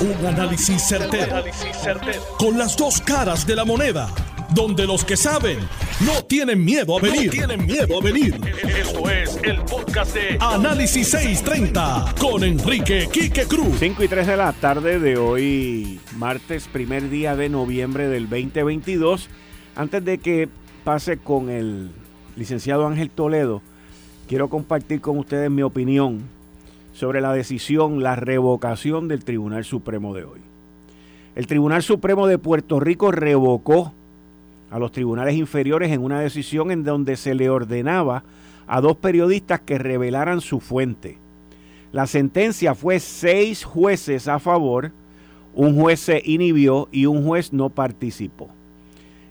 Un análisis certero, Con las dos caras de la moneda. Donde los que saben no tienen miedo a venir. tienen miedo a venir. Esto es el podcast de Análisis 630 con Enrique Quique Cruz. 5 y 3 de la tarde de hoy, martes, primer día de noviembre del 2022. Antes de que pase con el licenciado Ángel Toledo, quiero compartir con ustedes mi opinión sobre la decisión, la revocación del Tribunal Supremo de hoy. El Tribunal Supremo de Puerto Rico revocó a los tribunales inferiores en una decisión en donde se le ordenaba a dos periodistas que revelaran su fuente. La sentencia fue seis jueces a favor, un juez se inhibió y un juez no participó.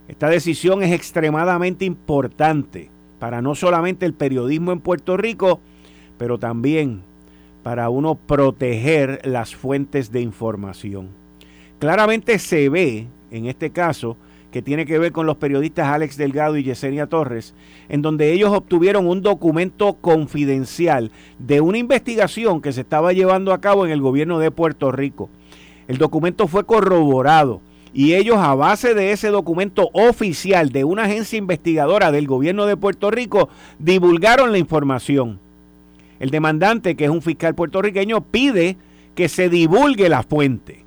Esta decisión es extremadamente importante para no solamente el periodismo en Puerto Rico, pero también para uno proteger las fuentes de información. Claramente se ve en este caso que tiene que ver con los periodistas Alex Delgado y Yesenia Torres, en donde ellos obtuvieron un documento confidencial de una investigación que se estaba llevando a cabo en el gobierno de Puerto Rico. El documento fue corroborado y ellos a base de ese documento oficial de una agencia investigadora del gobierno de Puerto Rico divulgaron la información. El demandante, que es un fiscal puertorriqueño, pide que se divulgue la fuente.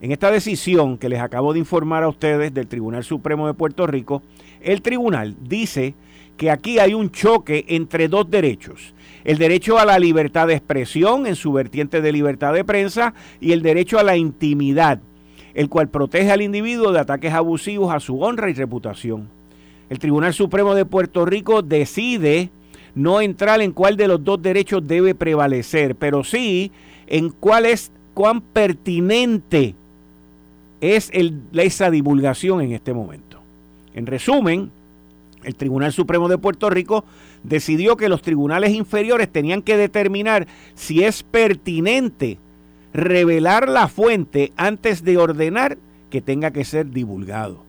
En esta decisión que les acabo de informar a ustedes del Tribunal Supremo de Puerto Rico, el tribunal dice que aquí hay un choque entre dos derechos. El derecho a la libertad de expresión en su vertiente de libertad de prensa y el derecho a la intimidad, el cual protege al individuo de ataques abusivos a su honra y reputación. El Tribunal Supremo de Puerto Rico decide no entrar en cuál de los dos derechos debe prevalecer, pero sí en cuál es, cuán pertinente es el, esa divulgación en este momento. En resumen, el Tribunal Supremo de Puerto Rico decidió que los tribunales inferiores tenían que determinar si es pertinente revelar la fuente antes de ordenar que tenga que ser divulgado.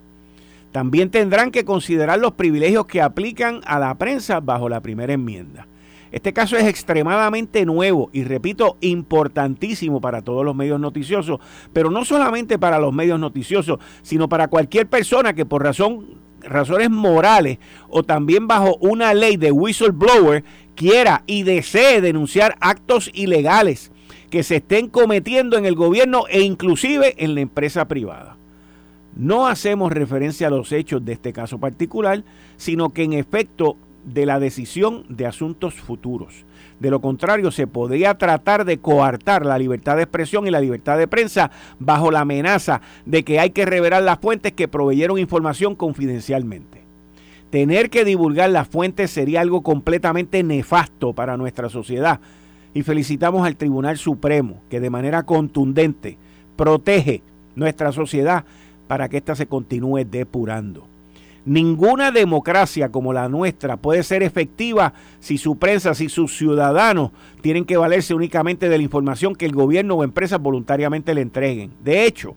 También tendrán que considerar los privilegios que aplican a la prensa bajo la primera enmienda. Este caso es extremadamente nuevo y repito, importantísimo para todos los medios noticiosos, pero no solamente para los medios noticiosos, sino para cualquier persona que por razón, razones morales o también bajo una ley de whistleblower quiera y desee denunciar actos ilegales que se estén cometiendo en el gobierno e inclusive en la empresa privada. No hacemos referencia a los hechos de este caso particular, sino que en efecto de la decisión de asuntos futuros. De lo contrario, se podría tratar de coartar la libertad de expresión y la libertad de prensa bajo la amenaza de que hay que revelar las fuentes que proveyeron información confidencialmente. Tener que divulgar las fuentes sería algo completamente nefasto para nuestra sociedad. Y felicitamos al Tribunal Supremo que de manera contundente protege nuestra sociedad para que ésta se continúe depurando. Ninguna democracia como la nuestra puede ser efectiva si su prensa, si sus ciudadanos tienen que valerse únicamente de la información que el gobierno o empresas voluntariamente le entreguen. De hecho,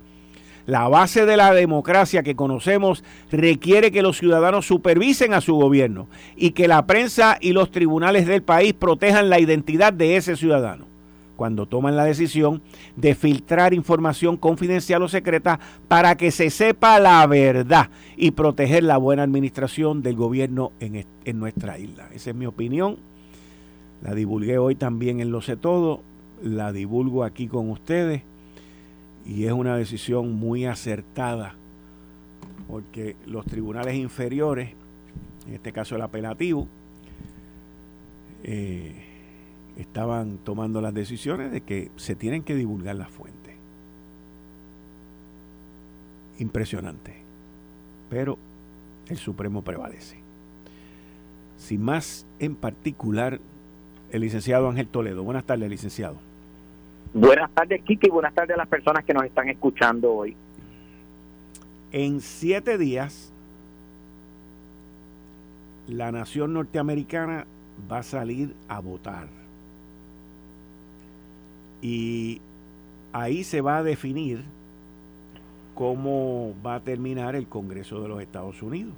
la base de la democracia que conocemos requiere que los ciudadanos supervisen a su gobierno y que la prensa y los tribunales del país protejan la identidad de ese ciudadano cuando toman la decisión de filtrar información confidencial o secreta para que se sepa la verdad y proteger la buena administración del gobierno en, nuestra isla. Esa es mi opinión. La divulgué hoy también en Lo sé todo, la divulgo aquí con ustedes y es una decisión muy acertada porque los tribunales inferiores, en este caso el apelativo, eh, estaban tomando las decisiones de que se tienen que divulgar las fuentes. Impresionante. Pero el Supremo prevalece. Sin más en particular, el licenciado Ángel Toledo. Buenas tardes, licenciado. Buenas tardes, Kiki, y buenas tardes a las personas que nos están escuchando hoy. En siete días, la nación norteamericana va a salir a votar y ahí se va a definir cómo va a terminar el Congreso de los Estados Unidos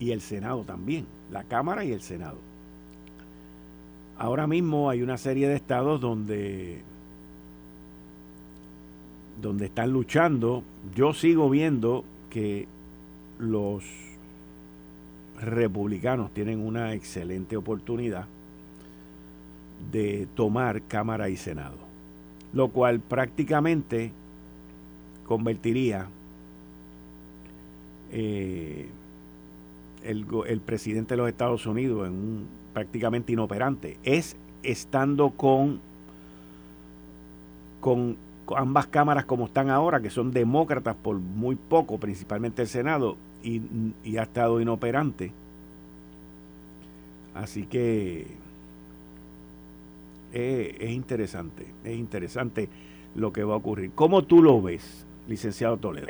y el Senado también, la Cámara y el Senado. Ahora mismo hay una serie de estados donde donde están luchando, yo sigo viendo que los republicanos tienen una excelente oportunidad de tomar Cámara y Senado, lo cual prácticamente convertiría eh, el, el, presidente de los Estados Unidos en un prácticamente inoperante. Es estando con, con ambas cámaras como están ahora, que son demócratas por muy poco, principalmente el Senado, y, y ha estado inoperante. Así que es, interesante, es interesante lo que va a ocurrir. ¿Cómo tú lo ves, licenciado Toledo?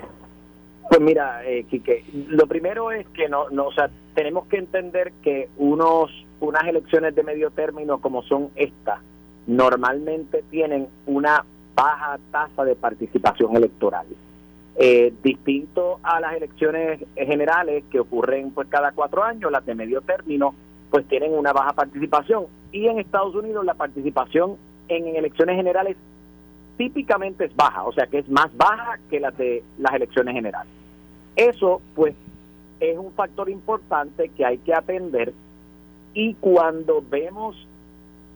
Pues mira, eh, Quique, lo primero es que no, no, o sea, tenemos que entender que unos, unas elecciones de medio término como son estas, normalmente tienen una baja tasa de participación electoral. Eh, distinto a las elecciones generales que ocurren pues cada cuatro años, las de medio término pues tienen una baja participación. Y en Estados Unidos la participación en, elecciones generales típicamente es baja, o sea que es más baja que las de las elecciones generales. Eso pues es un factor importante que hay que atender y cuando vemos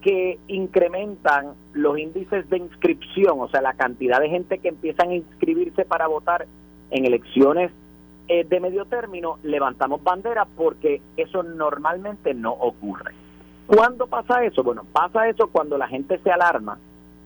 que incrementan los índices de inscripción, o sea, la cantidad de gente que empiezan a inscribirse para votar en elecciones eh, de medio término levantamos bandera porque eso normalmente no ocurre. ¿Cuándo pasa eso? Bueno, pasa eso cuando la gente se alarma,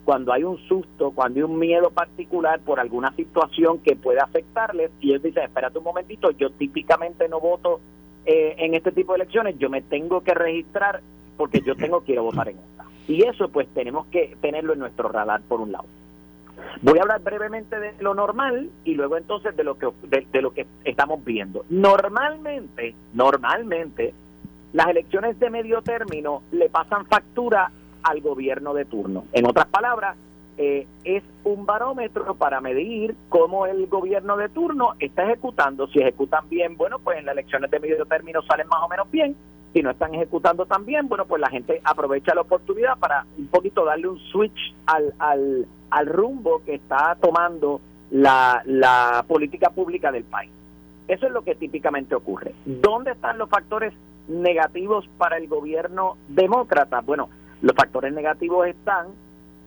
cuando hay un susto, cuando hay un miedo particular por alguna situación que puede afectarles y ellos dicen, espérate un momentito, yo típicamente no voto eh, en este tipo de elecciones, yo me tengo que registrar porque yo tengo a votar en esta. Y eso pues tenemos que tenerlo en nuestro radar por un lado. Voy a hablar brevemente de lo normal y luego entonces de lo que de, lo que estamos viendo. Normalmente, normalmente las elecciones de medio término le pasan factura al gobierno de turno. En otras palabras, eh, es un barómetro para medir cómo el gobierno de turno está ejecutando. Si ejecutan bien, bueno, pues en las elecciones de medio término salen más o menos bien. Si no están ejecutando tan bien, bueno, pues la gente aprovecha la oportunidad para un poquito darle un switch al, al, al rumbo que está tomando la, la política pública del país. Eso es lo que típicamente ocurre. ¿Dónde están los factores negativos para el gobierno demócrata? Bueno, los factores negativos están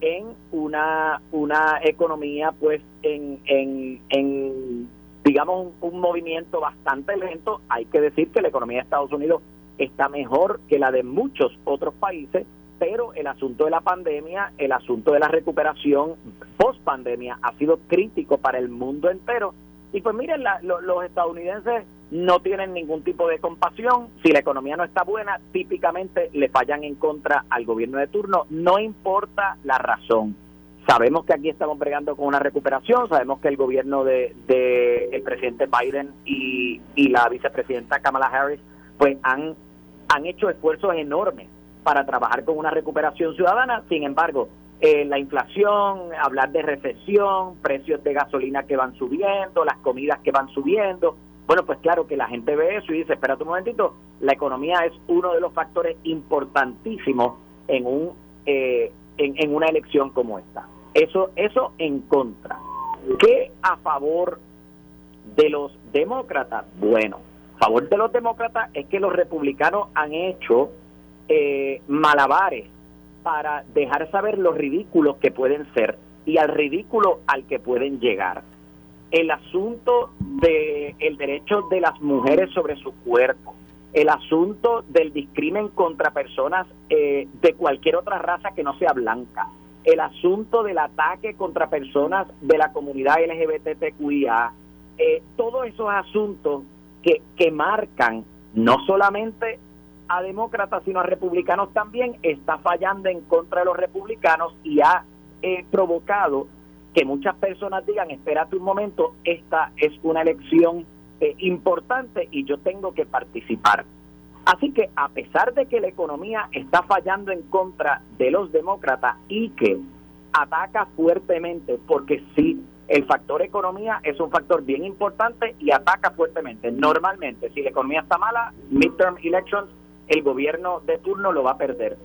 en una, una economía, pues, en, en, en digamos, un, un, movimiento bastante lento. Hay que decir que la economía de Estados Unidos está mejor que la de muchos otros países, pero el asunto de la pandemia, el asunto de la recuperación post pandemia ha sido crítico para el mundo entero. Y pues miren, los estadounidenses no tienen ningún tipo de compasión. Si la economía no está buena, típicamente le fallan en contra al gobierno de turno, no importa la razón. Sabemos que aquí estamos bregando con una recuperación, sabemos que el gobierno de, el presidente Biden y, y la vicepresidenta Kamala Harris pues han, han hecho esfuerzos enormes para trabajar con una recuperación ciudadana. Sin embargo, eh, la inflación, hablar de recesión, precios de gasolina que van subiendo, las comidas que van subiendo. Bueno, pues claro que la gente ve eso y dice, espérate un momentito, la economía es uno de los factores importantísimos en un eh, en, una elección como esta. Eso eso en contra. ¿Qué a favor de los demócratas? Bueno, a favor de los demócratas es que los republicanos han hecho eh, malabares para dejar saber los ridículos que pueden ser y al ridículo al que pueden llegar. El asunto del el derecho de las mujeres sobre su cuerpo, el asunto del discrimen contra personas eh, de cualquier otra raza que no sea blanca, el asunto del ataque contra personas de la comunidad LGBTQIA, eh, todos esos asuntos que, que marcan no solamente a demócratas, sino a republicanos también, está fallando en contra de los republicanos y ha eh, provocado que muchas personas digan, espérate un momento, esta es una elección eh, importante y yo tengo que participar. Así que a pesar de que la economía está fallando en contra de los demócratas y que ataca fuertemente, porque sí, el factor economía es un factor bien importante y ataca fuertemente. Normalmente, si la economía está mala, midterm elections el gobierno de turno lo va a perder.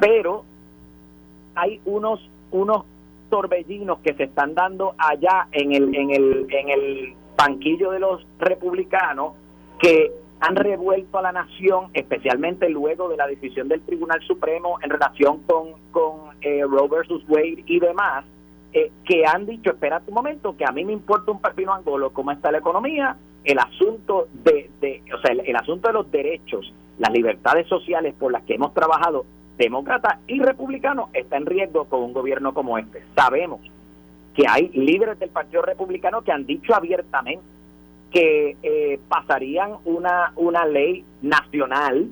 Pero hay unos, unos torbellinos que se están dando allá en el, en el, en el banquillo de los republicanos que han revuelto a la nación, especialmente luego de la decisión del Tribunal Supremo en relación con, con eh, Roe versus Wade y demás, eh, que han dicho, espérate un momento, que a mí me importa un pepino angolo cómo está la economía, el asunto de, de o sea, el, asunto de los derechos, las libertades sociales por las que hemos trabajado, demócratas y republicanos, está en riesgo con un gobierno como este. Sabemos que hay líderes del Partido Republicano que han dicho abiertamente que eh, pasarían una, una ley nacional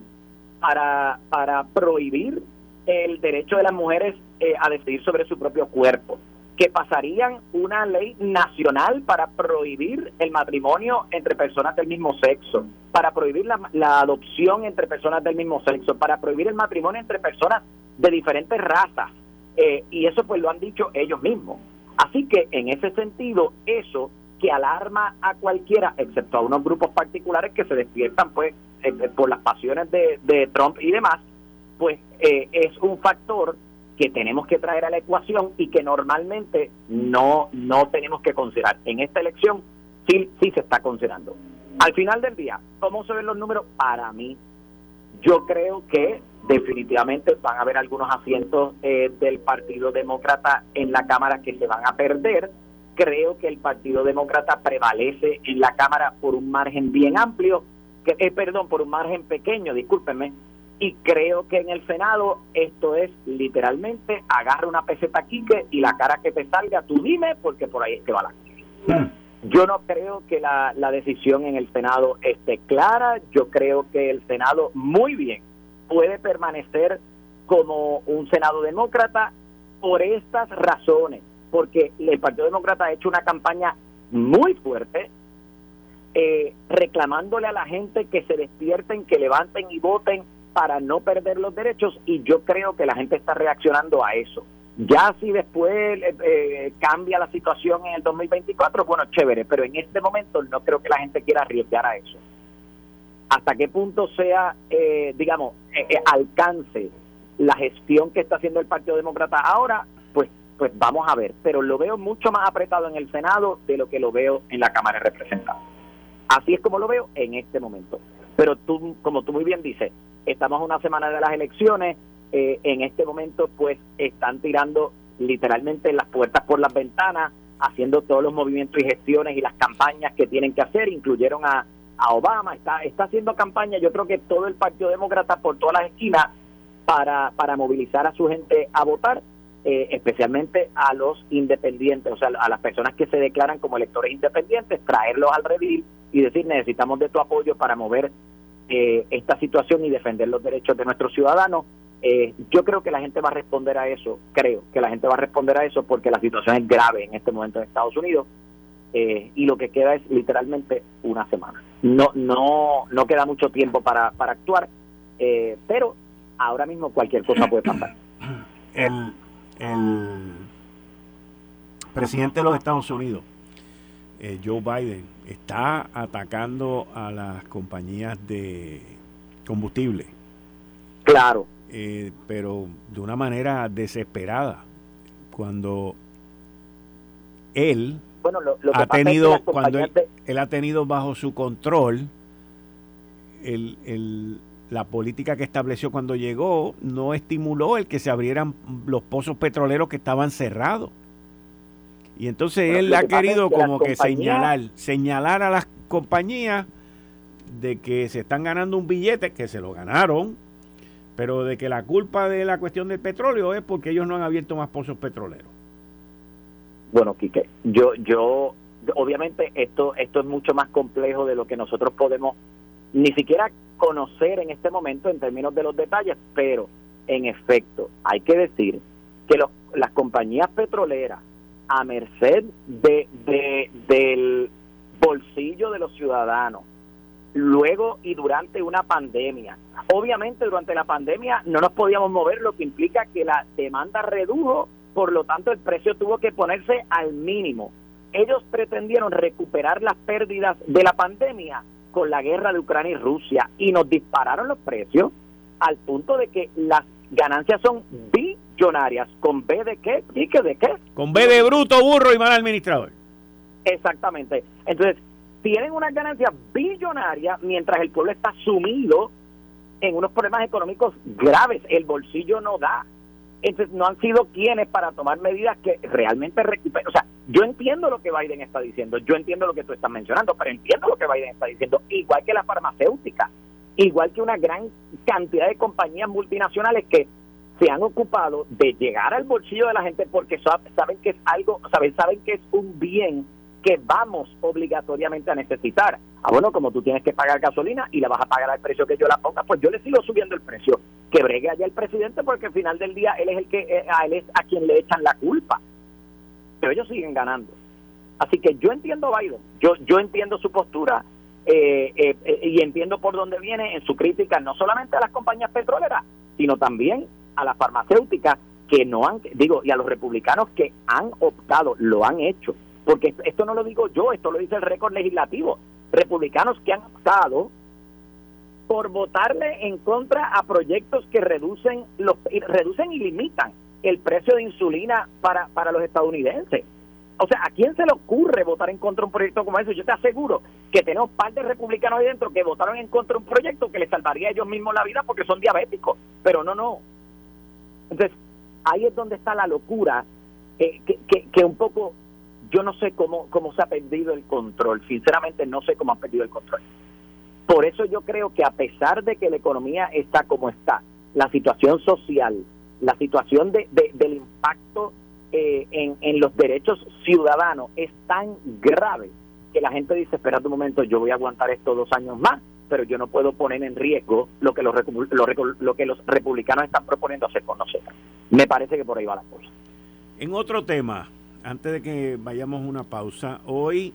para, para prohibir el derecho de las mujeres eh, a decidir sobre su propio cuerpo, que pasarían una ley nacional para prohibir el matrimonio entre personas del mismo sexo, para prohibir la, la adopción entre personas del mismo sexo, para prohibir el matrimonio entre personas de diferentes razas. Eh, y eso pues lo han dicho ellos mismos. Así que en ese sentido, eso que alarma a cualquiera, excepto a unos grupos particulares que se despiertan pues eh, por las pasiones de, Trump y demás, pues eh, es un factor que tenemos que traer a la ecuación y que normalmente no, no tenemos que considerar. En esta elección sí, sí se está considerando. Al final del día, ¿cómo se ven los números? Para mí, yo creo que definitivamente van a haber algunos asientos del Partido Demócrata en la Cámara que se van a perder creo que el Partido Demócrata prevalece en la Cámara por un margen bien amplio, que, eh, perdón, por un margen pequeño, discúlpenme, y creo que en el Senado esto es literalmente agarra una peseta quique y la cara que te salga, tú dime, porque por ahí es que va la hmm. Yo no creo que la, la decisión en el Senado esté clara, yo creo que el Senado muy bien puede permanecer como un Senado demócrata por estas razones porque el Partido Demócrata ha hecho una campaña muy fuerte eh, reclamándole a la gente que se despierten, que levanten y voten para no perder los derechos y yo creo que la gente está reaccionando a eso. Ya si después eh, eh, cambia la situación en el 2024, bueno, chévere, pero en este momento no creo que la gente quiera arriesgar a eso. Hasta qué punto sea, digamos, alcance la gestión que está haciendo el Partido Demócrata ahora, pues pues vamos a ver, pero lo veo mucho más apretado en el Senado de lo que lo veo en la Cámara de Representantes. Así es como lo veo en este momento. Pero tú, como tú muy bien dices, estamos una semana de las elecciones, eh, en este momento pues están tirando literalmente las puertas por las ventanas, haciendo todos los movimientos y gestiones y las campañas que tienen que hacer, incluyeron a, a Obama, está, está haciendo campaña, yo creo que todo el Partido Demócrata por todas las esquinas para, para movilizar a su gente a votar eh, especialmente a los independientes, o sea, a las personas que se declaran como electores independientes, traerlos al redil y decir necesitamos de tu apoyo para mover eh, esta situación y defender los derechos de nuestros ciudadanos. Eh, yo creo que la gente va a responder a eso, creo que la gente va a responder a eso porque la situación es grave en este momento en Estados Unidos y lo que queda es literalmente una semana. No, no, no queda mucho tiempo para, para actuar, pero ahora mismo cualquier cosa puede pasar. El, el presidente de los Estados Unidos, eh, Joe Biden, está atacando a las compañías de combustible. Claro. Eh, pero de una manera desesperada. Cuando él ha tenido, cuando él, ha tenido bajo su control el, el, la política que estableció cuando llegó no estimuló el que se abrieran los pozos petroleros que estaban cerrados. Y entonces él ha querido como que señalar, señalar a las compañías de que se están ganando un billete, que se lo ganaron, pero de que la culpa de la cuestión del petróleo es porque ellos no han abierto más pozos petroleros. Bueno, Quique, yo, yo, obviamente esto, esto es mucho más complejo de lo que nosotros podemos ni siquiera conocer en este momento en términos de los detalles, pero en efecto hay que decir que las compañías petroleras a merced de, del bolsillo de los ciudadanos, luego y durante una pandemia. Obviamente durante la pandemia no nos podíamos mover, lo que implica que la demanda redujo, por lo tanto el precio tuvo que ponerse al mínimo. Ellos pretendieron recuperar las pérdidas de la pandemia con la guerra de Ucrania y Rusia y nos dispararon los precios al punto de que las ganancias son billonarias. ¿Con B de qué? ¿Y qué de qué? Con B de bruto, burro y mal administrador. Exactamente. Entonces, tienen una ganancia billonaria mientras el pueblo está sumido en unos problemas económicos graves. El bolsillo no da. Entonces, no han sido quienes para tomar medidas que realmente recuperen. O sea, yo entiendo lo que Biden está diciendo, yo entiendo lo que tú estás mencionando, pero entiendo lo que Biden está diciendo, igual que la farmacéutica, igual que una gran cantidad de compañías multinacionales que se han ocupado de llegar al bolsillo de la gente porque saben que es algo, saben, saben que es un bien que vamos obligatoriamente a necesitar. Ah, bueno, como tú tienes que pagar gasolina y la vas a pagar al precio que yo la ponga, pues yo le sigo subiendo el precio. Que bregue allá el presidente porque al final del día él es el que eh, a él es a quien le echan la culpa. Pero ellos siguen ganando. Así que yo entiendo a Biden, yo yo entiendo su postura eh, eh, y entiendo por dónde viene en su crítica no solamente a las compañías petroleras, sino también a las farmacéuticas que no han, digo, y a los republicanos que han optado, lo han hecho porque esto no lo digo yo, esto lo dice el récord legislativo, republicanos que han optado por votarle en contra a proyectos que reducen los reducen y limitan el precio de insulina para, para los estadounidenses. O sea, ¿a quién se le ocurre votar en contra de un proyecto como eso? Yo te aseguro que tenemos par de republicanos ahí dentro que votaron en contra de un proyecto que les salvaría a ellos mismos la vida porque son diabéticos. Pero no, no. Entonces, ahí es donde está la locura que, que, un poco yo no sé cómo, cómo se ha perdido el control, sinceramente no sé cómo ha perdido el control. Por eso yo creo que a pesar de que la economía está como está, la situación social, la situación de, del impacto eh, en, en los derechos ciudadanos es tan grave que la gente dice, espera un momento, yo voy a aguantar esto dos años más, pero yo no puedo poner en riesgo lo que los, republicanos están proponiendo hacer con nosotros. Me parece que por ahí va la cosa. En otro tema, antes de que vayamos a una pausa, hoy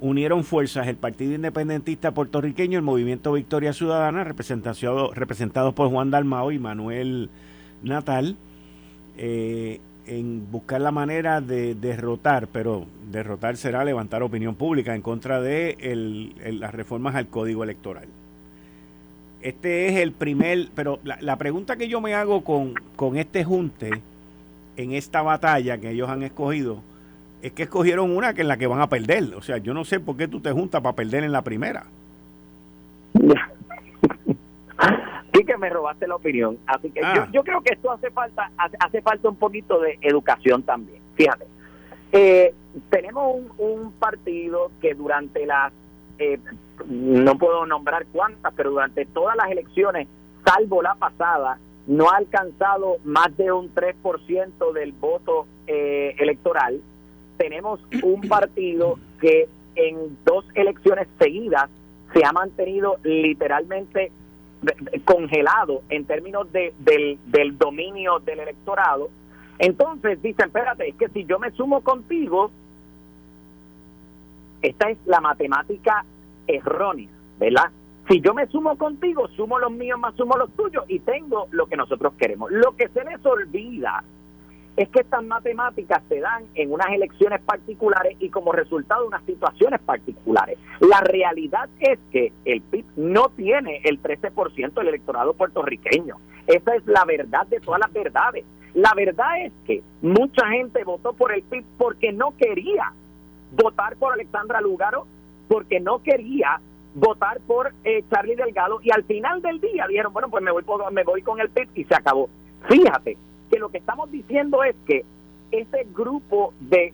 unieron fuerzas el Partido Independentista Puertorriqueño, el Movimiento Victoria Ciudadana, representados por Juan Dalmao y Manuel Natal, eh, en buscar la manera de derrotar, pero derrotar será levantar opinión pública en contra de las reformas al Código Electoral. Este es el primer, pero la, pregunta que yo me hago con, con este junte en esta batalla que ellos han escogido es que escogieron una que es la que van a perder. O sea, yo no sé por qué tú te juntas para perder en la primera. Sí que me robaste la opinión. Así que yo, ah. creo que esto hace falta hace, falta un poquito de educación también. Fíjate, eh, tenemos un, partido que durante las, eh, no puedo nombrar cuántas, pero durante todas las elecciones, salvo la pasada, no ha alcanzado más de un 3% del voto eh, electoral. Tenemos un partido que en dos elecciones seguidas se ha mantenido literalmente congelado en términos de, del, dominio del electorado. Entonces dicen, espérate, es que si yo me sumo contigo, esta es la matemática errónea, ¿verdad? Si yo me sumo contigo, sumo los míos más sumo los tuyos y tengo lo que nosotros queremos. Lo que se les olvida es que estas matemáticas se dan en unas elecciones particulares y como resultado de unas situaciones particulares. La realidad es que el PIB no tiene el 13% del electorado puertorriqueño. Esa es la verdad de todas las verdades. La verdad es que mucha gente votó por el PIB porque no quería votar por Alexandra Lúgaro, porque no quería votar por eh, Charlie Delgado y al final del día dijeron, bueno, pues me voy, me voy con el PIB y se acabó. Fíjate que lo que estamos diciendo es que ese grupo de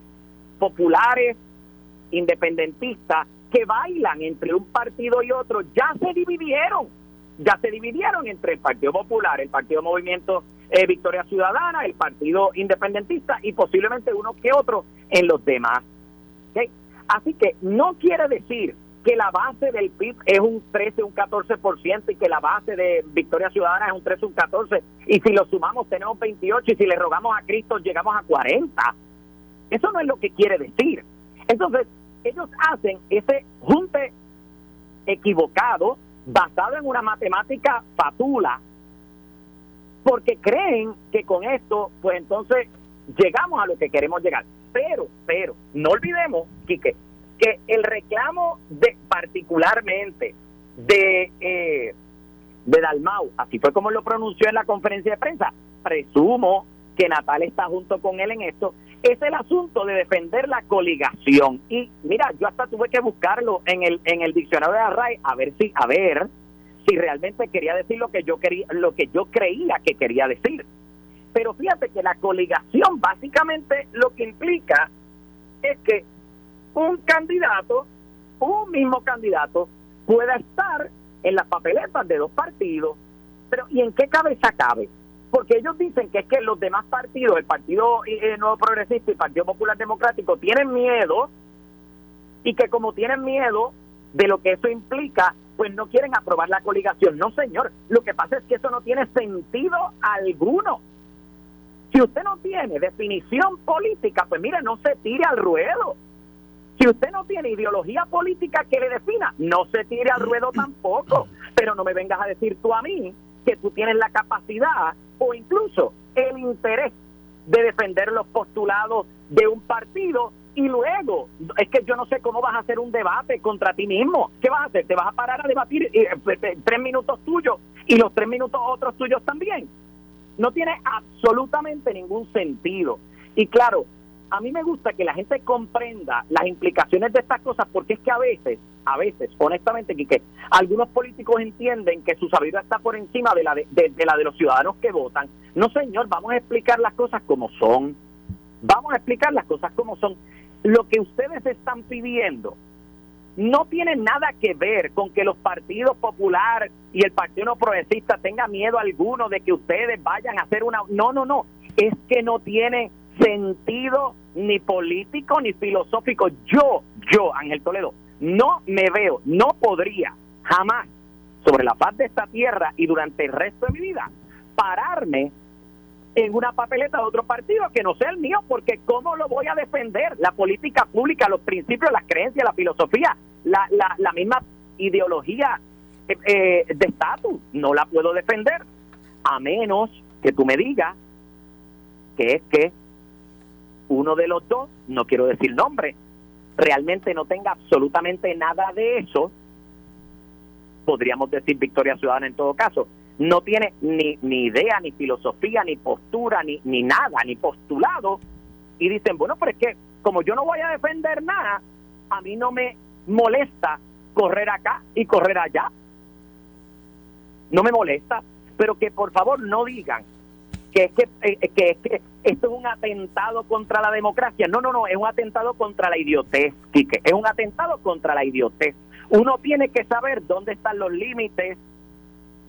populares independentistas que bailan entre un partido y otro ya se dividieron, ya se dividieron entre el Partido Popular, el Partido Movimiento eh, Victoria Ciudadana, el Partido Independentista y posiblemente uno que otro en los demás. Así que no quiere decir que la base del PIB es un 13, un 14% y que la base de Victoria Ciudadana es un 13, un 14 y si lo sumamos tenemos 28 y si le rogamos a Cristo llegamos a 40. Eso no es lo que quiere decir. Entonces, ellos hacen ese junte equivocado basado en una matemática fatula porque creen que con esto, pues entonces llegamos a lo que queremos llegar. Pero, pero, no olvidemos, Quique, que el reclamo de particularmente de eh, de Dalmau, así fue como lo pronunció en la conferencia de prensa, presumo que Natal está junto con él en esto, es el asunto de defender la coligación. Y mira, yo hasta tuve que buscarlo en el en el diccionario de Array a ver si a ver si realmente quería decir lo que yo quería lo que yo creía que quería decir. Pero fíjate que la coligación básicamente lo que implica es que un candidato, un mismo candidato pueda estar en las papeletas de dos partidos. Pero ¿y en qué cabeza cabe? porque ellos dicen que es que los demás partidos, el Partido eh, Nuevo Progresista y el Partido Popular Democrático, tienen miedo y que como tienen miedo de lo que eso implica, pues no quieren aprobar la coligación. No, señor, lo que pasa es que eso no tiene sentido alguno. Si usted no tiene definición política, pues mire, no se tire al ruedo. Si usted no tiene ideología política que le defina, no se tire al ruedo tampoco. Pero no me vengas a decir tú a mí que tú tienes la capacidad o incluso el interés de defender los postulados de un partido y luego es que yo no sé cómo vas a hacer un debate contra ti mismo. ¿Qué vas a hacer? ¿Te vas a parar a debatir eh, eh, tres minutos tuyos y los tres minutos otros tuyos también? No tiene absolutamente ningún sentido. Y claro, a mí me gusta que la gente comprenda las implicaciones de estas cosas porque es que a veces, a veces, honestamente, que algunos políticos entienden que su sabiduría está por encima de la de, la de los ciudadanos que votan. No, señor, vamos a explicar las cosas como son. Vamos a explicar las cosas como son. Lo que ustedes están pidiendo no tiene nada que ver con que los partidos populares y el Partido No Progresista tengan miedo alguno de que ustedes vayan a hacer una... No, no, no. Es que no tiene sentido ni político ni filosófico. Yo, yo, Ángel Toledo, no me veo, no podría jamás sobre la paz de esta tierra y durante el resto de mi vida pararme en una papeleta de otro partido que no sea el mío, porque ¿cómo lo voy a defender? La política pública, los principios, las creencias, la filosofía, la, la, la misma ideología eh, eh, de estatus, no la puedo defender, a menos que tú me digas que es que uno de los dos, no quiero decir nombre, realmente no tenga absolutamente nada de eso, podríamos decir Victoria Ciudadana en todo caso, no tiene ni, ni idea, ni filosofía, ni postura, ni, ni nada, ni postulado, y dicen, bueno, pero es que como yo no voy a defender nada, a mí no me molesta correr acá y correr allá. No me molesta, pero que por favor no digan que es que, eh, que, es que esto es un atentado contra la democracia. No, no, no, es un atentado contra la idiotez, Quique. Es un atentado contra la idiotez. Uno tiene que saber dónde están los límites,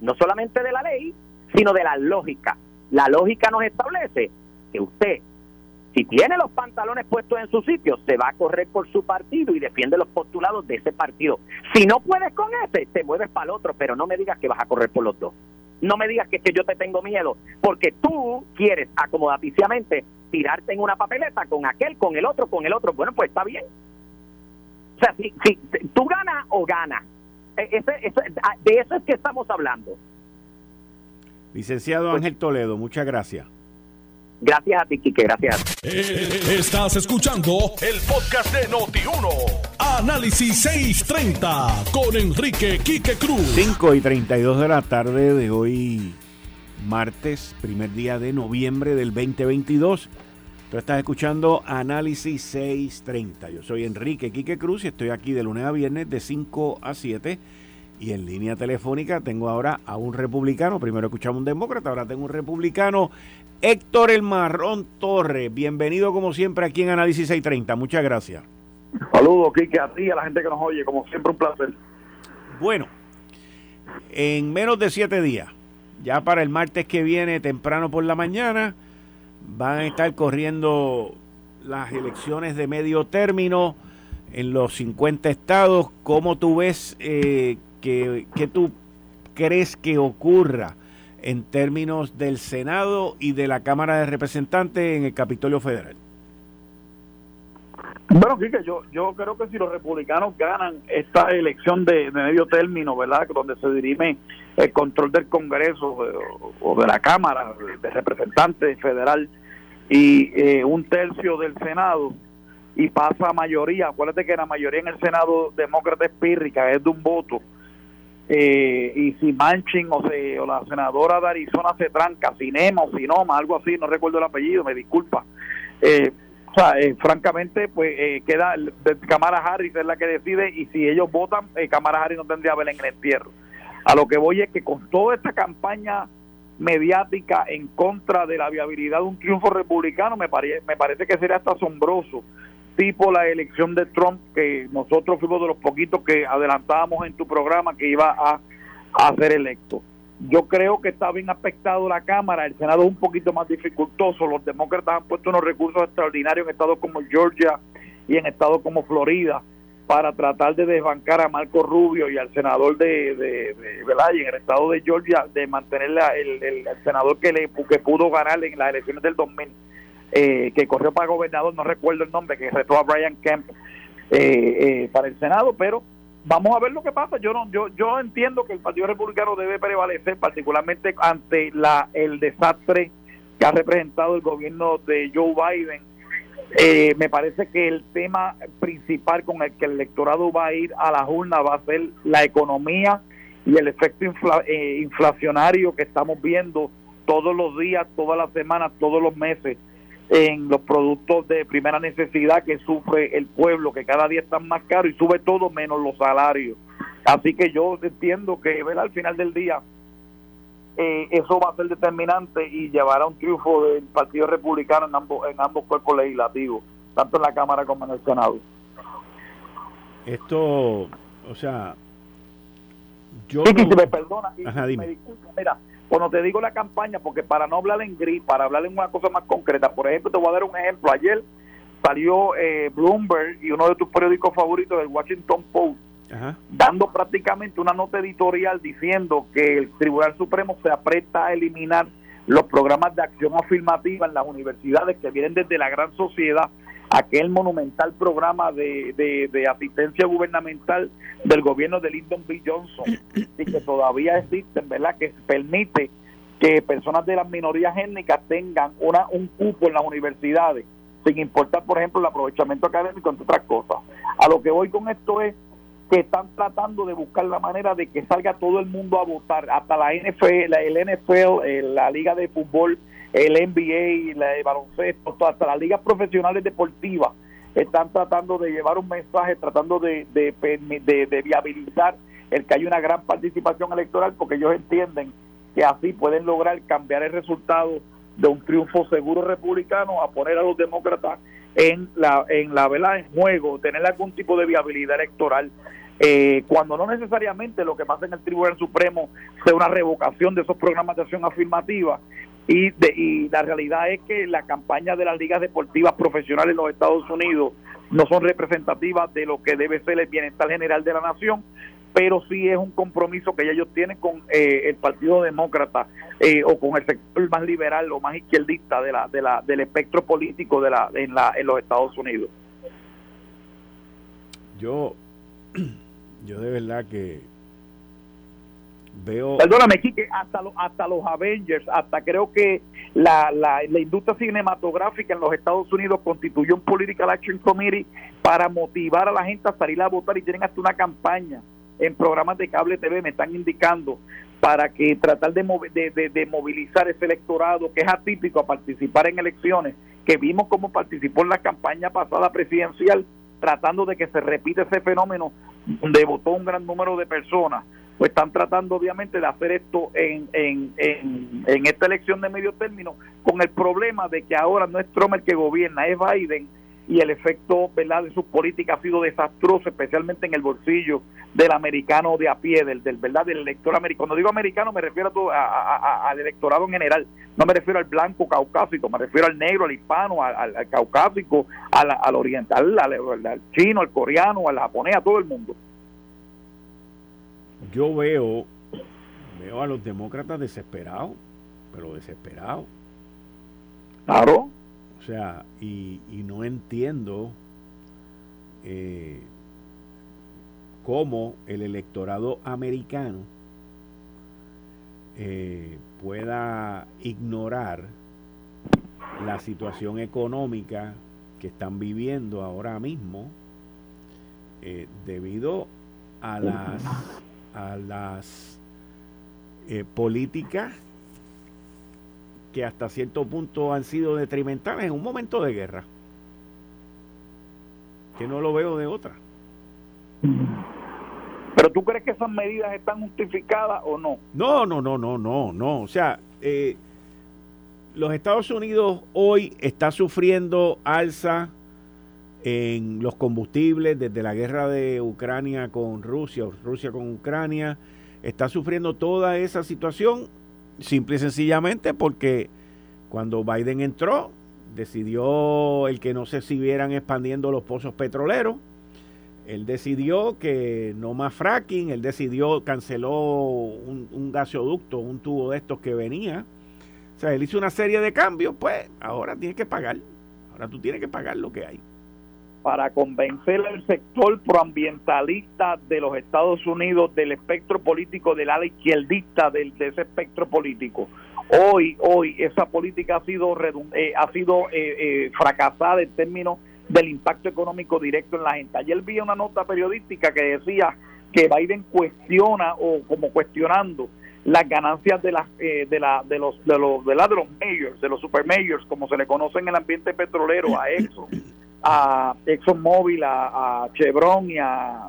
no solamente de la ley, sino de la lógica. La lógica nos establece que usted, si tiene los pantalones puestos en su sitio, se va a correr por su partido y defiende los postulados de ese partido. Si no puedes con ese, te mueves para el otro, pero no me digas que vas a correr por los dos. No me digas que, que yo te tengo miedo, porque tú quieres acomodaticiamente tirarte en una papeleta con aquel, con el otro, con el otro. Bueno, pues está bien. O sea, si, si tú ganas o ganas, e, ese, de eso es que estamos hablando. Licenciado pues Ángel Toledo, muchas gracias. Gracias a ti, Quique, gracias. Eh, estás escuchando el podcast de Noti1. Análisis 630 con Enrique Quique Cruz. 5 y 32 de la tarde de hoy, martes, primer día de noviembre del 2022. Tú estás escuchando Análisis 630. Yo soy Enrique Quique Cruz y estoy aquí de lunes a viernes de 5 a 7. Y en línea telefónica tengo ahora a un republicano. Primero escuchamos un demócrata, ahora tengo un republicano. Héctor El Marrón Torres. Bienvenido como siempre aquí en Análisis 630. Muchas gracias. Saludos, Kike, a ti y a la gente que nos oye. Como siempre, un placer. Bueno, en menos de siete días, ya para el martes que viene, temprano por la mañana, van a estar corriendo las elecciones de medio término en los 50 estados. ¿Cómo tú ves eh, que, que tú crees que ocurra en términos del Senado y de la Cámara de Representantes en el Capitolio Federal? Bueno, Quique, yo, yo creo que si los republicanos ganan esta elección de, medio término, ¿verdad? Donde se dirime el control del Congreso eh, o de la Cámara de Representantes Federal y eh, un tercio del Senado y pasa a mayoría, acuérdate que la mayoría en el Senado demócrata es pírrica, es de un voto. Eh, y si Manchin o, o la senadora de Arizona se tranca, Cinema o Sinoma, algo así, no recuerdo el apellido, me disculpa. Eh, o sea, eh, francamente, pues eh, queda Camara Harris es la que decide y si ellos votan, Camara Harris no tendría ver en el entierro. A lo que voy es que con toda esta campaña mediática en contra de la viabilidad de un triunfo republicano, me, me parece que sería hasta asombroso tipo la elección de Trump, que nosotros fuimos de los poquitos que adelantábamos en tu programa que iba a, ser electo. Yo creo que está bien aspectado la Cámara, el Senado es un poquito más dificultoso, los demócratas han puesto unos recursos extraordinarios en estados como Georgia y en estados como Florida para tratar de desbancar a Marco Rubio y al senador de, de, ¿verdad? Y en el estado de Georgia de mantener el, el, senador que, le, que pudo ganar en las elecciones del 2000 eh, que corrió para gobernador, no recuerdo el nombre, que retó a Brian Kemp eh, eh, para el Senado, pero vamos a ver lo que pasa. Yo no, yo, yo entiendo que el Partido Republicano debe prevalecer, particularmente ante la el desastre que ha representado el gobierno de Joe Biden. me parece que el tema principal con el que el electorado va a ir a la urna va a ser la economía y el efecto inflacionario que estamos viendo todos los días, todas las semanas, todos los meses en los productos de primera necesidad que sufre el pueblo, que cada día están más caros y sube todo menos los salarios. Así que yo entiendo que al final del día eh, eso va a ser determinante y llevará un triunfo del Partido Republicano en ambos, en ambos cuerpos legislativos, tanto en la Cámara como en el Senado. Esto, o sea, yo... Sí, me perdona, me disculpa, mira, cuando te digo la campaña, porque para no hablar en gris, para hablar en una cosa más concreta, por ejemplo, te voy a dar un ejemplo. Ayer salió eh, Bloomberg y uno de tus periódicos favoritos, el Washington Post, dando prácticamente una nota editorial diciendo que el Tribunal Supremo se apresta a eliminar los programas de acción afirmativa en las universidades que vienen desde la gran sociedad aquel monumental programa de, de, asistencia gubernamental del gobierno de Lyndon B. Johnson y que todavía existen, ¿verdad? Que permite que personas de las minorías étnicas tengan una un cupo en las universidades, sin importar, por ejemplo, el aprovechamiento académico, entre otras cosas. A lo que voy con esto es que están tratando de buscar la manera de que salga todo el mundo a votar, hasta la NFL, el NFL, eh, la Liga de Fútbol el NBA, la de baloncesto, hasta las ligas profesionales deportivas están tratando de llevar un mensaje, tratando de, de, viabilizar el que haya una gran participación electoral, porque ellos entienden que así pueden lograr cambiar el resultado de un triunfo seguro republicano a poner a los demócratas en la en la vela en juego, tener algún tipo de viabilidad electoral. Eh, cuando no necesariamente lo que pasa en el Tribunal Supremo sea una revocación de esos programas de acción afirmativa, y, de, y la realidad es que la campaña de las ligas deportivas profesionales en los Estados Unidos no son representativas de lo que debe ser el bienestar general de la nación, pero sí es un compromiso que ellos tienen con eh, el Partido Demócrata eh, o con el sector más liberal o más izquierdista de la, de la, del espectro político de la, en, la, en los Estados Unidos. Yo, yo de verdad que Veo... Perdóname, Kike, hasta, hasta los Avengers, hasta creo que la, la, la, industria cinematográfica en los Estados Unidos constituyó un Political Action Committee para motivar a la gente a salir a votar y tienen hasta una campaña en programas de cable TV, me están indicando, para que tratar de, de, de, movilizar ese electorado que es atípico a participar en elecciones, que vimos cómo participó en la campaña pasada presidencial, tratando de que se repita ese fenómeno donde votó un gran número de personas pues están tratando obviamente de hacer esto en, en, en, esta elección de medio término, con el problema de que ahora no es Trump el que gobierna, es Biden, y el efecto ¿verdad? de sus políticas ha sido desastroso, especialmente en el bolsillo del americano de a pie, del, del ¿verdad? del elector americano. Cuando digo americano me refiero a todo, a, al electorado en general, no me refiero al blanco caucásico, me refiero al negro, al hispano, al, caucásico, al, al oriental, al chino, al coreano, al japonés, a todo el mundo yo veo, veo a los demócratas desesperados, pero desesperados. Claro. O sea, y, no entiendo eh, cómo el electorado americano eh, pueda ignorar la situación económica que están viviendo ahora mismo eh, debido a las a las eh, políticas que hasta cierto punto han sido detrimentales en un momento de guerra. Que no lo veo de otra. Pero tú crees que esas medidas están justificadas o no? No, no, no, no, no, no. O sea, eh, los Estados Unidos hoy está sufriendo alza en los combustibles desde la guerra de Ucrania con Rusia, Rusia con Ucrania, está sufriendo toda esa situación simple y sencillamente porque cuando Biden entró, decidió el que no se siguieran expandiendo los pozos petroleros, él decidió que no más fracking, él decidió, canceló un, un gasoducto, un tubo de estos que venía. O sea, él hizo una serie de cambios, pues ahora tiene que pagar. Ahora tú tienes que pagar lo que hay para convencer al sector proambientalista de los Estados Unidos del espectro político del ala izquierdista de ese espectro político. Hoy, hoy esa política ha sido eh, ha sido eh, eh, fracasada en términos del impacto económico directo en la gente. Ayer vi una nota periodística que decía que Biden cuestiona o como cuestionando las ganancias de las de la de los de los de, la, de los mayors, de los super mayors, como se le conoce en el ambiente petrolero a Exxon a ExxonMobil, a, a Chevron y a,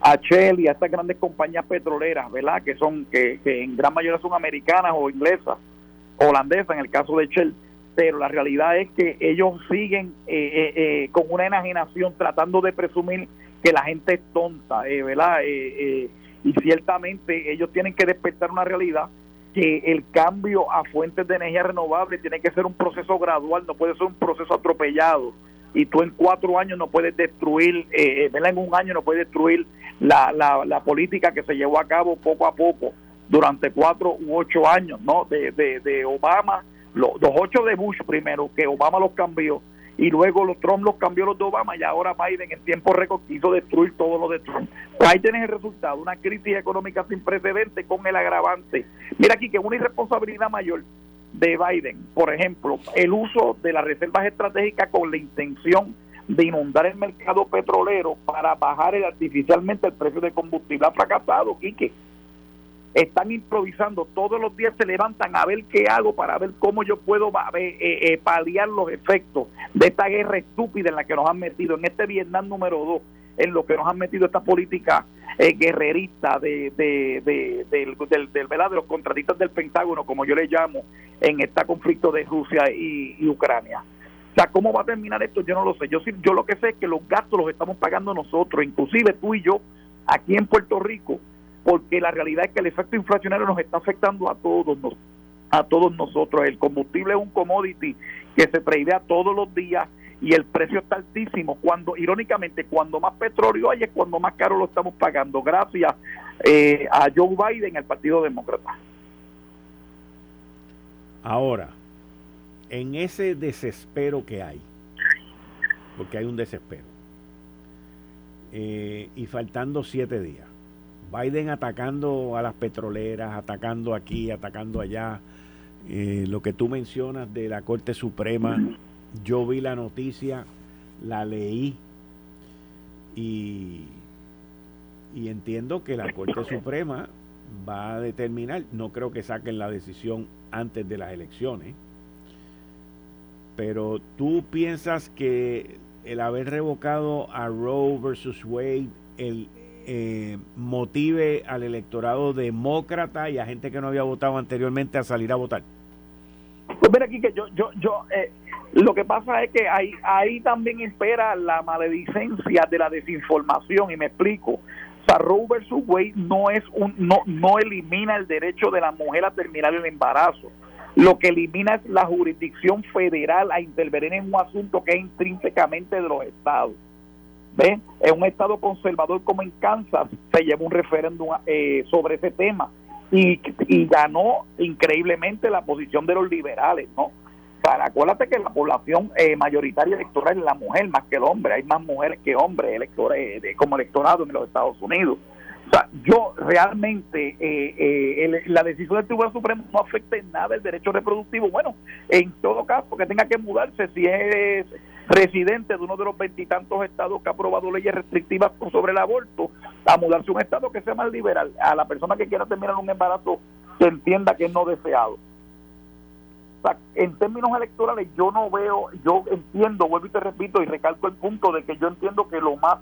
a Shell y a estas grandes compañías petroleras, ¿verdad? Que son que, en gran mayoría son americanas o inglesas, holandesas en el caso de Shell, pero la realidad es que ellos siguen eh, eh, eh, con una enajenación tratando de presumir que la gente es tonta, ¿verdad? y ciertamente ellos tienen que despertar una realidad que el cambio a fuentes de energía renovable tiene que ser un proceso gradual, no puede ser un proceso atropellado y tú en cuatro años no puedes destruir, eh, eh en un año no puedes destruir la, la, política que se llevó a cabo poco a poco durante cuatro u ocho años, ¿no? De, de, Obama, los, ocho de Bush primero, que Obama los cambió, y luego los Trump los cambió los de Obama, y ahora Biden en tiempo récord quiso destruir todo lo de Trump. ahí tienes el resultado, una crisis económica sin precedentes con el agravante. Mira aquí que una irresponsabilidad mayor de Biden, por ejemplo, el uso de las reservas estratégicas con la intención de inundar el mercado petrolero para bajar artificialmente el precio de combustible. Ha fracasado, Quique. Están improvisando, todos los días se levantan a ver qué hago para ver cómo yo puedo eh, eh, paliar los efectos de esta guerra estúpida en la que nos han metido, en este Vietnam número 2, en lo que nos han metido esta política eh, guerrerista de, de, de, del, de los contratistas del Pentágono, como yo le llamo, en este conflicto de Rusia y, Ucrania. O sea, ¿cómo va a terminar esto? Yo no lo sé. Yo, yo lo que sé es que los gastos los estamos pagando nosotros, inclusive tú y yo, aquí en Puerto Rico, porque la realidad es que el efecto inflacionario nos está afectando a todos, a todos nosotros. El combustible es un commodity que se tradea todos los días y el precio está altísimo. Cuando, irónicamente, cuando más petróleo hay es cuando más caro lo estamos pagando, gracias eh, a Joe Biden, el Partido Demócrata. Ahora, en ese desespero que hay, porque hay un desespero, eh, y faltando siete días, Biden atacando a las petroleras, atacando aquí, atacando allá, eh, lo que tú mencionas de la Corte Suprema, yo vi la noticia, la leí y, y entiendo que la Corte Suprema va a determinar, no creo que saquen la decisión antes de las elecciones, pero tú piensas que el haber revocado a Roe versus Wade el, eh, motive al electorado demócrata y a gente que no había votado anteriormente a salir a votar? Pues mira aquí que yo, yo, yo, eh, lo que pasa es que ahí, ahí también espera la maledicencia de la desinformación y me explico. Roe versus Wade no es un no no elimina el derecho de la mujer a terminar el embarazo. Lo que elimina es la jurisdicción federal a intervenir en un asunto que es intrínsecamente de los estados. ¿Ven? En un estado conservador como en Kansas se llevó un referéndum eh, sobre ese tema y, y ganó increíblemente la posición de los liberales, ¿no? Acuérdate que la población eh, mayoritaria electoral es la mujer más que el hombre, hay más mujeres que hombres electores eh, como electorado en los Estados Unidos. O sea, yo realmente, eh, la decisión del Tribunal Supremo no afecta en nada el derecho reproductivo. Bueno, en todo caso, que tenga que mudarse, si es residente de uno de los veintitantos estados que ha aprobado leyes restrictivas sobre el aborto a mudarse a un estado que sea más liberal. A la persona que quiera terminar un embarazo se entienda que es no deseado. En términos electorales yo no veo, yo entiendo, vuelvo y te repito y recalco el punto de que yo entiendo que lo más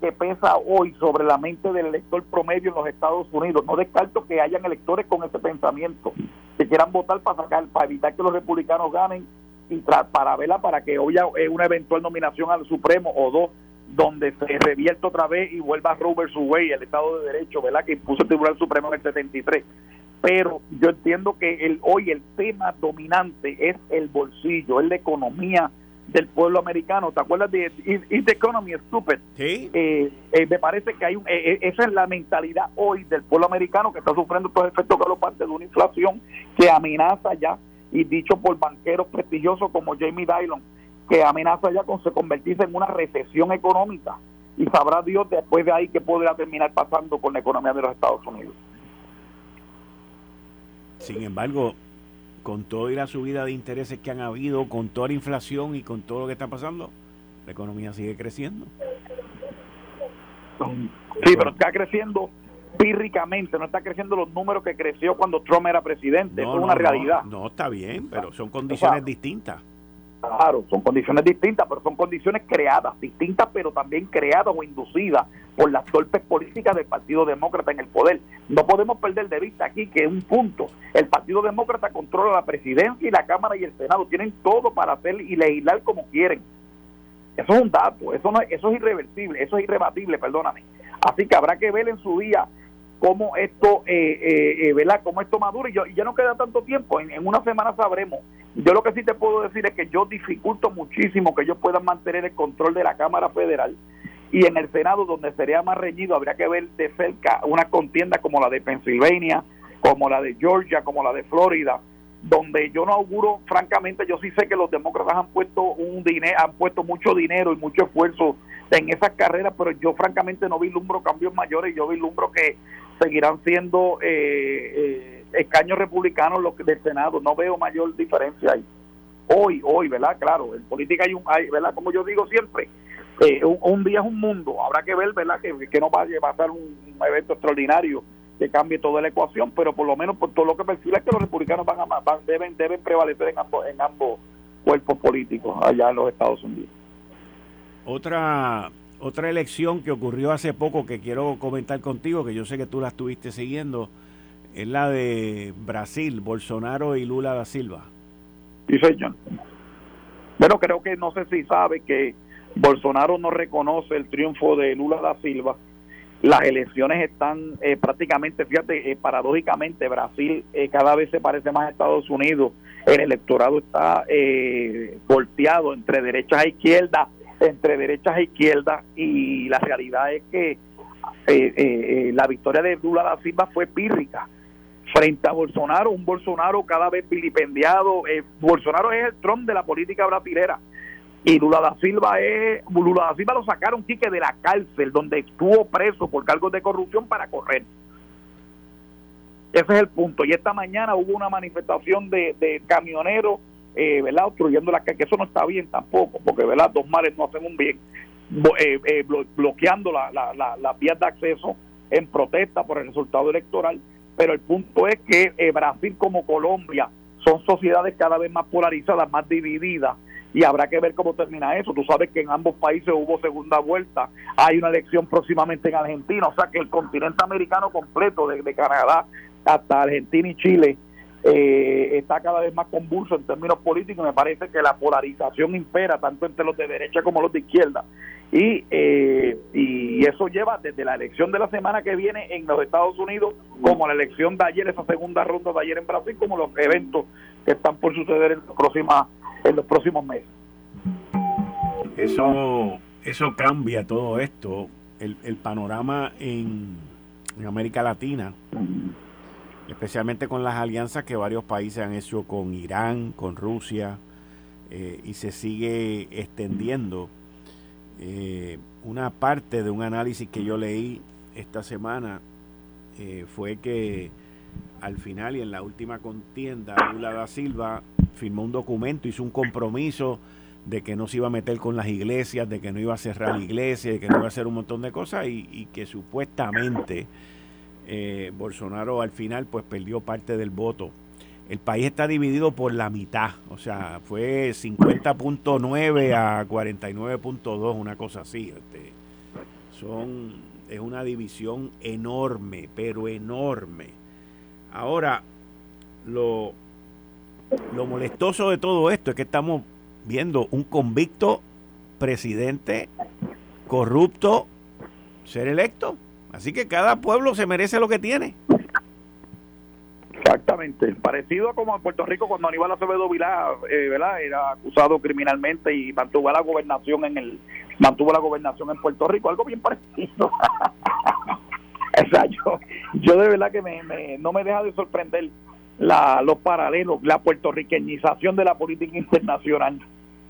que pesa hoy sobre la mente del elector promedio en los Estados Unidos, no descarto que hayan electores con ese pensamiento, que quieran votar para sacar, para evitar que los republicanos ganen y para verla para que haya una eventual nominación al Supremo o dos donde se revierta otra vez y vuelva Roe vs. Wade, el Estado de Derecho, ¿verdad? Que impuso el Tribunal Supremo en el 73 pero yo entiendo que el, hoy el tema dominante es el bolsillo, es la economía del pueblo americano. ¿Te acuerdas de Is, the Economy Stupid? Sí. Eh, eh, me parece que hay un, eh, esa es la mentalidad hoy del pueblo americano que está sufriendo los efectos parte de una inflación que amenaza ya, y dicho por banqueros prestigiosos como Jamie Dimon, que amenaza ya con se convertirse en una recesión económica. Y sabrá Dios después de ahí qué podrá terminar pasando con la economía de los Estados Unidos. Sin embargo, con toda la subida de intereses que han habido, con toda la inflación y con todo lo que está pasando, la economía sigue creciendo. Sí, pero está creciendo pírricamente, no está creciendo los números que creció cuando Trump era presidente, es una realidad. No, está bien, pero son condiciones distintas. Claro, son condiciones distintas, pero son condiciones creadas, distintas, pero también creadas o inducidas por las torpes políticas del Partido Demócrata en el poder. No podemos perder de vista aquí que un punto. El Partido Demócrata controla la presidencia y la Cámara y el Senado. Tienen todo para hacer y legislar como quieren. Eso es un dato, eso, no, eso es irreversible, eso es irrebatible, perdóname. Así que habrá que ver en su día cómo esto, eh, eh, eh, ¿verdad? Cómo esto madura y, yo, ya no queda tanto tiempo, en, una semana sabremos. Yo lo que sí te puedo decir es que yo dificulto muchísimo que ellos puedan mantener el control de la Cámara Federal y en el Senado, donde sería más reñido, habría que ver de cerca una contienda como la de Pensilvania, como la de Georgia, como la de Florida, donde yo no auguro, francamente, yo sí sé que los demócratas han puesto un dinero, han puesto mucho dinero y mucho esfuerzo en esas carreras, pero yo francamente no vislumbro cambios mayores, yo vislumbro que seguirán siendo eh, eh, escaños republicanos los del Senado, no veo mayor diferencia ahí. Hoy, hoy, ¿verdad? Claro, en política hay un, hay, ¿verdad? Como yo digo siempre, eh, un, día es un mundo, habrá que ver, ¿verdad? Que, que no vaya a pasar un, evento extraordinario que cambie toda la ecuación, pero por lo menos por todo lo que percibe es que los republicanos van a, deben, deben prevalecer en ambos, en ambos cuerpos políticos allá en los Estados Unidos. Otra otra elección que ocurrió hace poco que quiero comentar contigo, que yo sé que tú la estuviste siguiendo, es la de Brasil, Bolsonaro y Lula da Silva. Sí, señor. Bueno, creo que no sé si sabe que Bolsonaro no reconoce el triunfo de Lula da Silva. Las elecciones están eh, prácticamente, fíjate, eh, paradójicamente, Brasil eh, cada vez se parece más a Estados Unidos. El electorado está volteado entre derechas e izquierdas entre derechas e izquierdas y la realidad es que eh, eh, eh, la victoria de Lula da Silva fue pírrica frente a Bolsonaro, un Bolsonaro cada vez vilipendiado. Bolsonaro es el Trump de la política brasilera y Lula da Silva es Lula da Silva lo sacaron tique de la cárcel donde estuvo preso por cargos de corrupción para correr. Ese es el punto. Y esta mañana hubo una manifestación de camioneros eh, ¿verdad? Obstruyendo la que eso no está bien tampoco, porque, ¿verdad? Dos males no hacen un bien, eh, eh, bloqueando las la, la, vías de acceso en protesta por el resultado electoral, pero el punto es que eh, Brasil como Colombia son sociedades cada vez más polarizadas, más divididas, y habrá que ver cómo termina eso. Tú sabes que en ambos países hubo segunda vuelta, hay una elección próximamente en Argentina, o sea que el continente americano completo, desde Canadá hasta Argentina y Chile, eh, está cada vez más convulso en términos políticos. Me parece que la polarización impera tanto entre los de derecha como los de izquierda. Y, eh, y eso lleva desde la elección de la semana que viene en los Estados Unidos, como la elección de ayer, esa segunda ronda de ayer en Brasil, como los eventos que están por suceder en, próximas, en los próximos meses. Eso, eso cambia todo esto, el, el panorama en, en América Latina especialmente con las alianzas que varios países han hecho con Irán, con Rusia, eh, y se sigue extendiendo. Eh, una parte de un análisis que yo leí esta semana eh, fue que al final y en la última contienda, Lula da Silva firmó un documento, hizo un compromiso de que no se iba a meter con las iglesias, de que no iba a cerrar iglesias, de que no iba a hacer un montón de cosas y, que supuestamente eh, Bolsonaro al final pues perdió parte del voto. El país está dividido por la mitad, o sea, fue 50.9 a 49.2, una cosa así. Este, son, es una división enorme, pero enorme. Ahora, lo, lo molestoso de todo esto es que estamos viendo un convicto presidente corrupto ser electo. Así que cada pueblo se merece lo que tiene. Exactamente, parecido a como en Puerto Rico cuando Aníbal Acevedo Vilá, eh, ¿verdad? Era acusado criminalmente y mantuvo la gobernación en el mantuvo la gobernación en Puerto Rico, algo bien parecido. o yo, yo de verdad que me, no me deja de sorprender la, los paralelos, la puertorriqueñización de la política internacional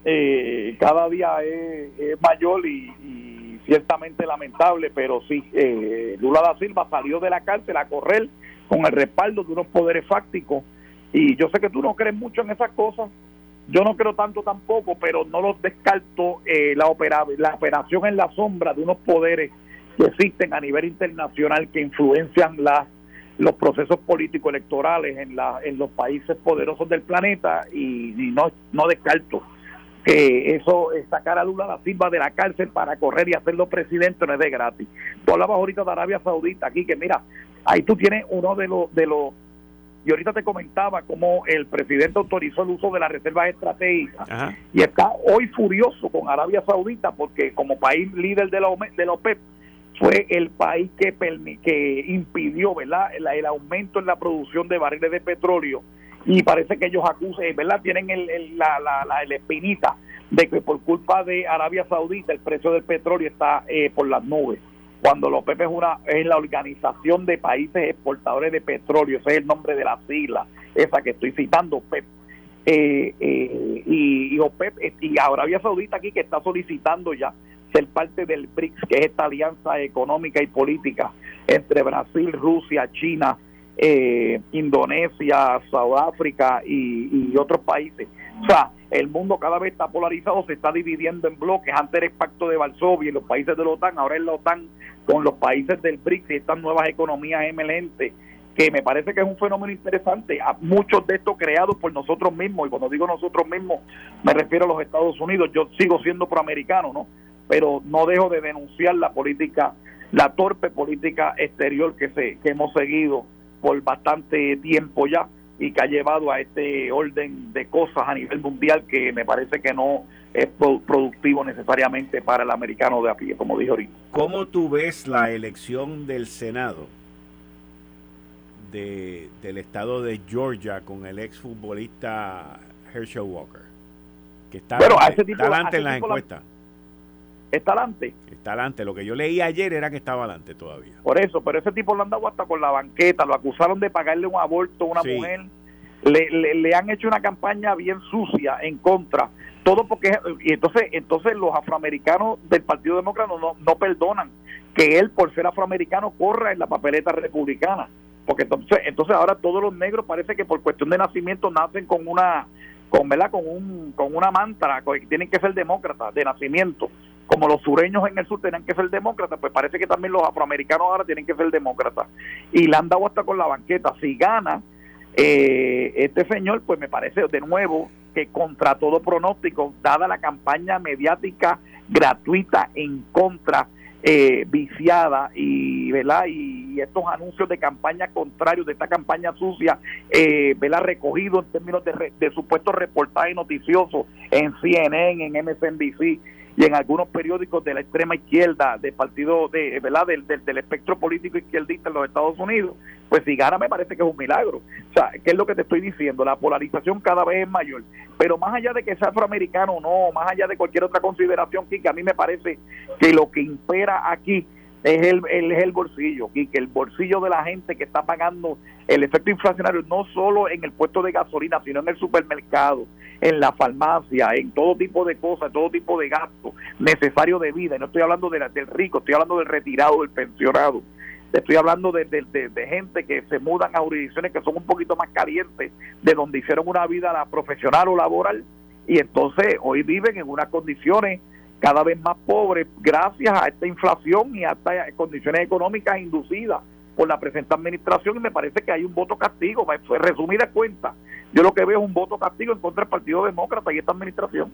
eh, cada día es, mayor y, ciertamente lamentable, pero sí, eh, Lula da Silva salió de la cárcel a correr con el respaldo de unos poderes fácticos. Y yo sé que tú no crees mucho en esas cosas, yo no creo tanto tampoco, pero no los descarto eh, la, opera, la operación en la sombra de unos poderes que existen a nivel internacional que influencian las los procesos políticos electorales en, la, en los países poderosos del planeta. Y, no, no descarto que eso, sacar a Lula da Silva de la cárcel para correr y hacerlo presidente no es de gratis. Tú hablabas ahorita de Arabia Saudita aquí, que mira, ahí tú tienes uno de los, de los, y ahorita te comentaba cómo el presidente autorizó el uso de las reservas estratégicas y está hoy furioso con Arabia Saudita porque como país líder de la, de la OPEP fue el país que, que impidió ¿verdad? El, el aumento en la producción de barriles de petróleo y parece que ellos acusan, ¿verdad? Tienen el, la, la, espinita de que por culpa de Arabia Saudita el precio del petróleo está eh, por las nubes. Cuando los OPEP es, una, es la Organización de Países Exportadores de Petróleo, ese es el nombre de la sigla, esa que estoy citando, OPEP. Eh, eh, y, y OPEP y Arabia Saudita aquí que está solicitando ya ser parte del BRICS, que es esta alianza económica y política entre Brasil, Rusia, China, eh, Indonesia, Sudáfrica y, otros países. O sea, el mundo cada vez está polarizado, se está dividiendo en bloques. Antes era el pacto de Varsovia y los países de la OTAN, ahora es la OTAN con los países del BRICS y estas nuevas economías emergentes que me parece que es un fenómeno interesante, a muchos de estos creados por nosotros mismos, y cuando digo nosotros mismos me refiero a los Estados Unidos, yo sigo siendo proamericano, ¿no? Pero no dejo de denunciar la política, la torpe política exterior que, se, que hemos seguido por bastante tiempo ya y que ha llevado a este orden de cosas a nivel mundial que me parece que no es productivo necesariamente para el americano de a pie, como dije ahorita. ¿Cómo tú ves la elección del Senado de, del estado de Georgia con el exfutbolista Herschel Walker? Que está, adelante en la encuesta está adelante. Está adelante. Lo que yo leí ayer era que estaba adelante todavía. Por eso, pero ese tipo lo han dado hasta con la banqueta. Lo acusaron de pagarle un aborto a una mujer. Le, le, han hecho una campaña bien sucia en contra. Todo porque. Y entonces, entonces los afroamericanos del Partido Demócrata no, no perdonan que él, por ser afroamericano, corra en la papeleta republicana. Porque entonces, entonces ahora todos los negros parece que por cuestión de nacimiento nacen con una con, ¿verdad? con, un, con una mantra, que tienen que ser demócratas de nacimiento como los sureños en el sur tenían que ser demócratas, pues parece que también los afroamericanos ahora tienen que ser demócratas. Y le han dado hasta con la banqueta. Si gana eh, este señor, pues me parece de nuevo que contra todo pronóstico, dada la campaña mediática gratuita en contra, eh, viciada y, ¿verdad? y estos anuncios de campaña contrarios, de esta campaña sucia, eh, recogido en términos de, de supuestos reportajes noticiosos en CNN, en MSNBC y en algunos periódicos de la extrema izquierda del partido de verdad del, del, espectro político izquierdista en los Estados Unidos pues si gana me parece que es un milagro. O sea qué es lo que te estoy diciendo la polarización cada vez es mayor. Pero más allá de que sea afroamericano o no más allá de cualquier otra consideración que a mí me parece que lo que impera aquí es el, es el bolsillo, que el bolsillo de la gente que está pagando el efecto inflacionario no solo en el puesto de gasolina, sino en el supermercado, en la farmacia, en todo tipo de cosas, todo tipo de gastos necesarios de vida. Y no estoy hablando de del rico, estoy hablando del retirado, del pensionado. Estoy hablando de, de, gente que se mudan a jurisdicciones que son un poquito más calientes, de donde hicieron una vida profesional o laboral y entonces hoy viven en unas condiciones cada vez más pobres gracias a esta inflación y a estas condiciones económicas inducidas por la presente administración y me parece que hay un voto castigo. Resumida cuenta, yo lo que veo es un voto castigo en contra del Partido Demócrata y esta administración.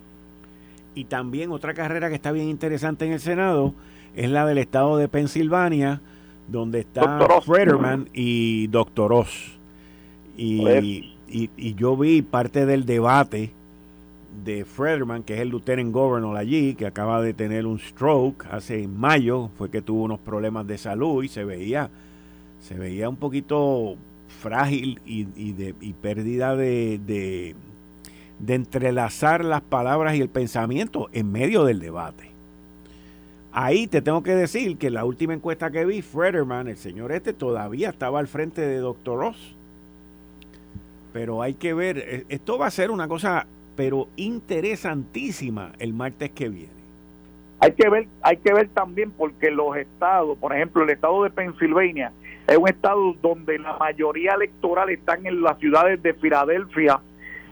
Y también otra carrera que está bien interesante en el Senado es la del estado de Pensilvania, donde está Frederman y Doctor Oz. Y, y, yo vi parte del debate de Frederman, que es el lieutenant governor allí, que acaba de tener un stroke hace en mayo, fue que tuvo unos problemas de salud y se veía, se veía un poquito frágil y, de, pérdida de, de, entrelazar las palabras y el pensamiento en medio del debate. Ahí te tengo que decir que la última encuesta que vi, Frederman, el señor este, todavía estaba al frente de Dr. Ross. Pero hay que ver, e, esto va a ser una cosa, pero interesantísima el martes que viene. Hay que ver, hay que ver también porque los estados, por ejemplo, el estado de Pensilvania es un estado donde la mayoría electoral están en las ciudades de Filadelfia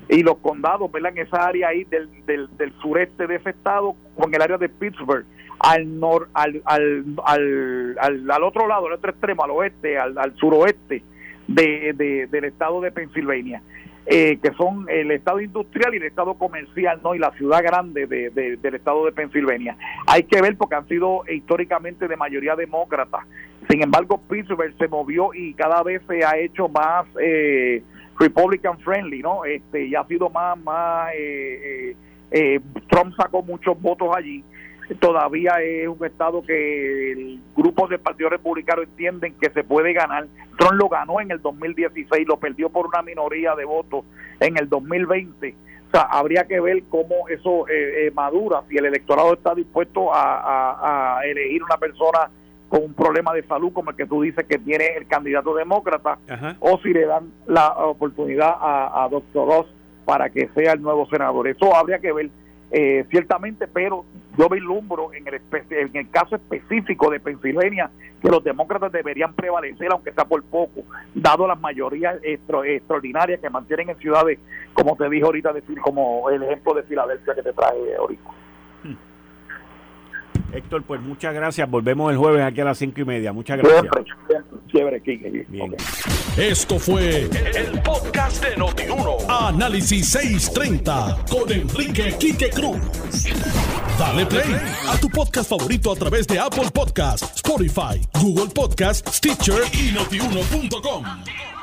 y los condados, ¿verdad? En esa área ahí del, del, sureste de ese estado, con el área de Pittsburgh al, nor, al, al, al, al, otro lado, al otro extremo, al oeste, al, al suroeste de, del estado de Pensilvania, eh, que son el estado industrial y el estado comercial, ¿no? Y la ciudad grande de, del estado de Pensilvania. Hay que ver porque han sido históricamente de mayoría demócrata. Sin embargo, Pittsburgh se movió y cada vez se ha hecho más eh, Republican friendly, ¿no? Este, y ha sido más, más eh, eh Trump sacó muchos votos allí todavía es un estado que el grupo del Partido Republicano entienden que se puede ganar. Trump lo ganó en el 2016, lo perdió por una minoría de votos en el 2020. O sea, habría que ver cómo eso eh, eh, madura, si el electorado está dispuesto a, elegir una persona con un problema de salud como el que tú dices que tiene el candidato demócrata, o si le dan la oportunidad a, a Dr. Ross para que sea el nuevo senador. Eso habría que ver eh, ciertamente, pero yo vislumbro en el, en el caso específico de Pensilvania que los demócratas deberían prevalecer, aunque sea por poco, dado las mayorías extraordinarias que mantienen en ciudades, como te dije ahorita, decir como el ejemplo de Filadelfia que te traje ahorita. Héctor, pues muchas gracias. Volvemos el jueves aquí a las cinco y media. Muchas gracias. Chévere, Bien. Esto fue el, podcast de Notiuno. Análisis 630 con Enrique Quique Cruz. Dale play a tu podcast favorito a través de Apple Podcasts, Spotify, Google Podcasts, Stitcher y notiuno.com.